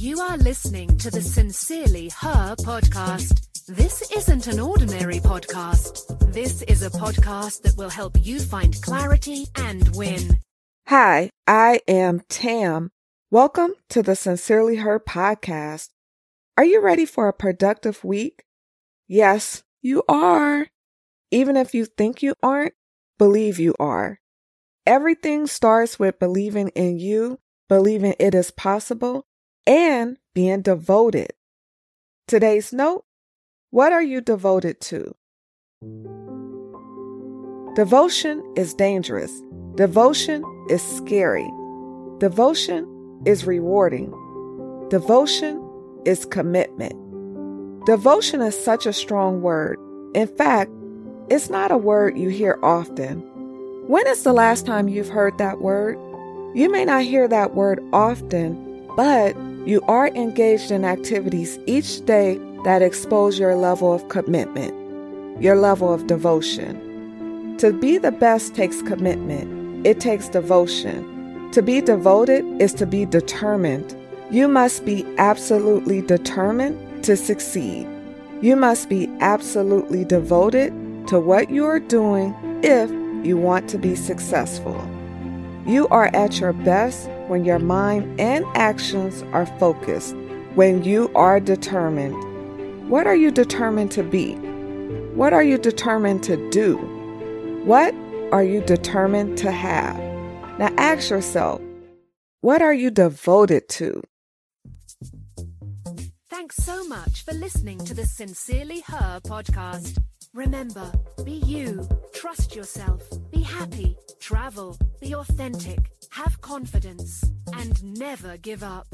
You are listening to the Sincerely Her podcast. This isn't an ordinary podcast. This is a podcast that will help you find clarity and win. Hi, I am Tam. Welcome to the Sincerely Her podcast. Are you ready for a productive week? Yes, you are. Even if you think you aren't, believe you are. Everything starts with believing in you, believing it is possible, and being devoted. Today's note What are you devoted to? Devotion is dangerous. Devotion is scary. Devotion is rewarding. Devotion is commitment. Devotion is such a strong word. In fact, it's not a word you hear often. When is the last time you've heard that word? You may not hear that word often, but you are engaged in activities each day that expose your level of commitment, your level of devotion. To be the best takes commitment, it takes devotion. To be devoted is to be determined. You must be absolutely determined to succeed. You must be absolutely devoted to what you are doing if you want to be successful. You are at your best when your mind and actions are focused, when you are determined. What are you determined to be? What are you determined to do? What are you determined to have? Now ask yourself, what are you devoted to? Thanks so much for listening to the Sincerely Her podcast. Remember, be you, trust yourself, be happy, travel, be authentic, have confidence, and never give up.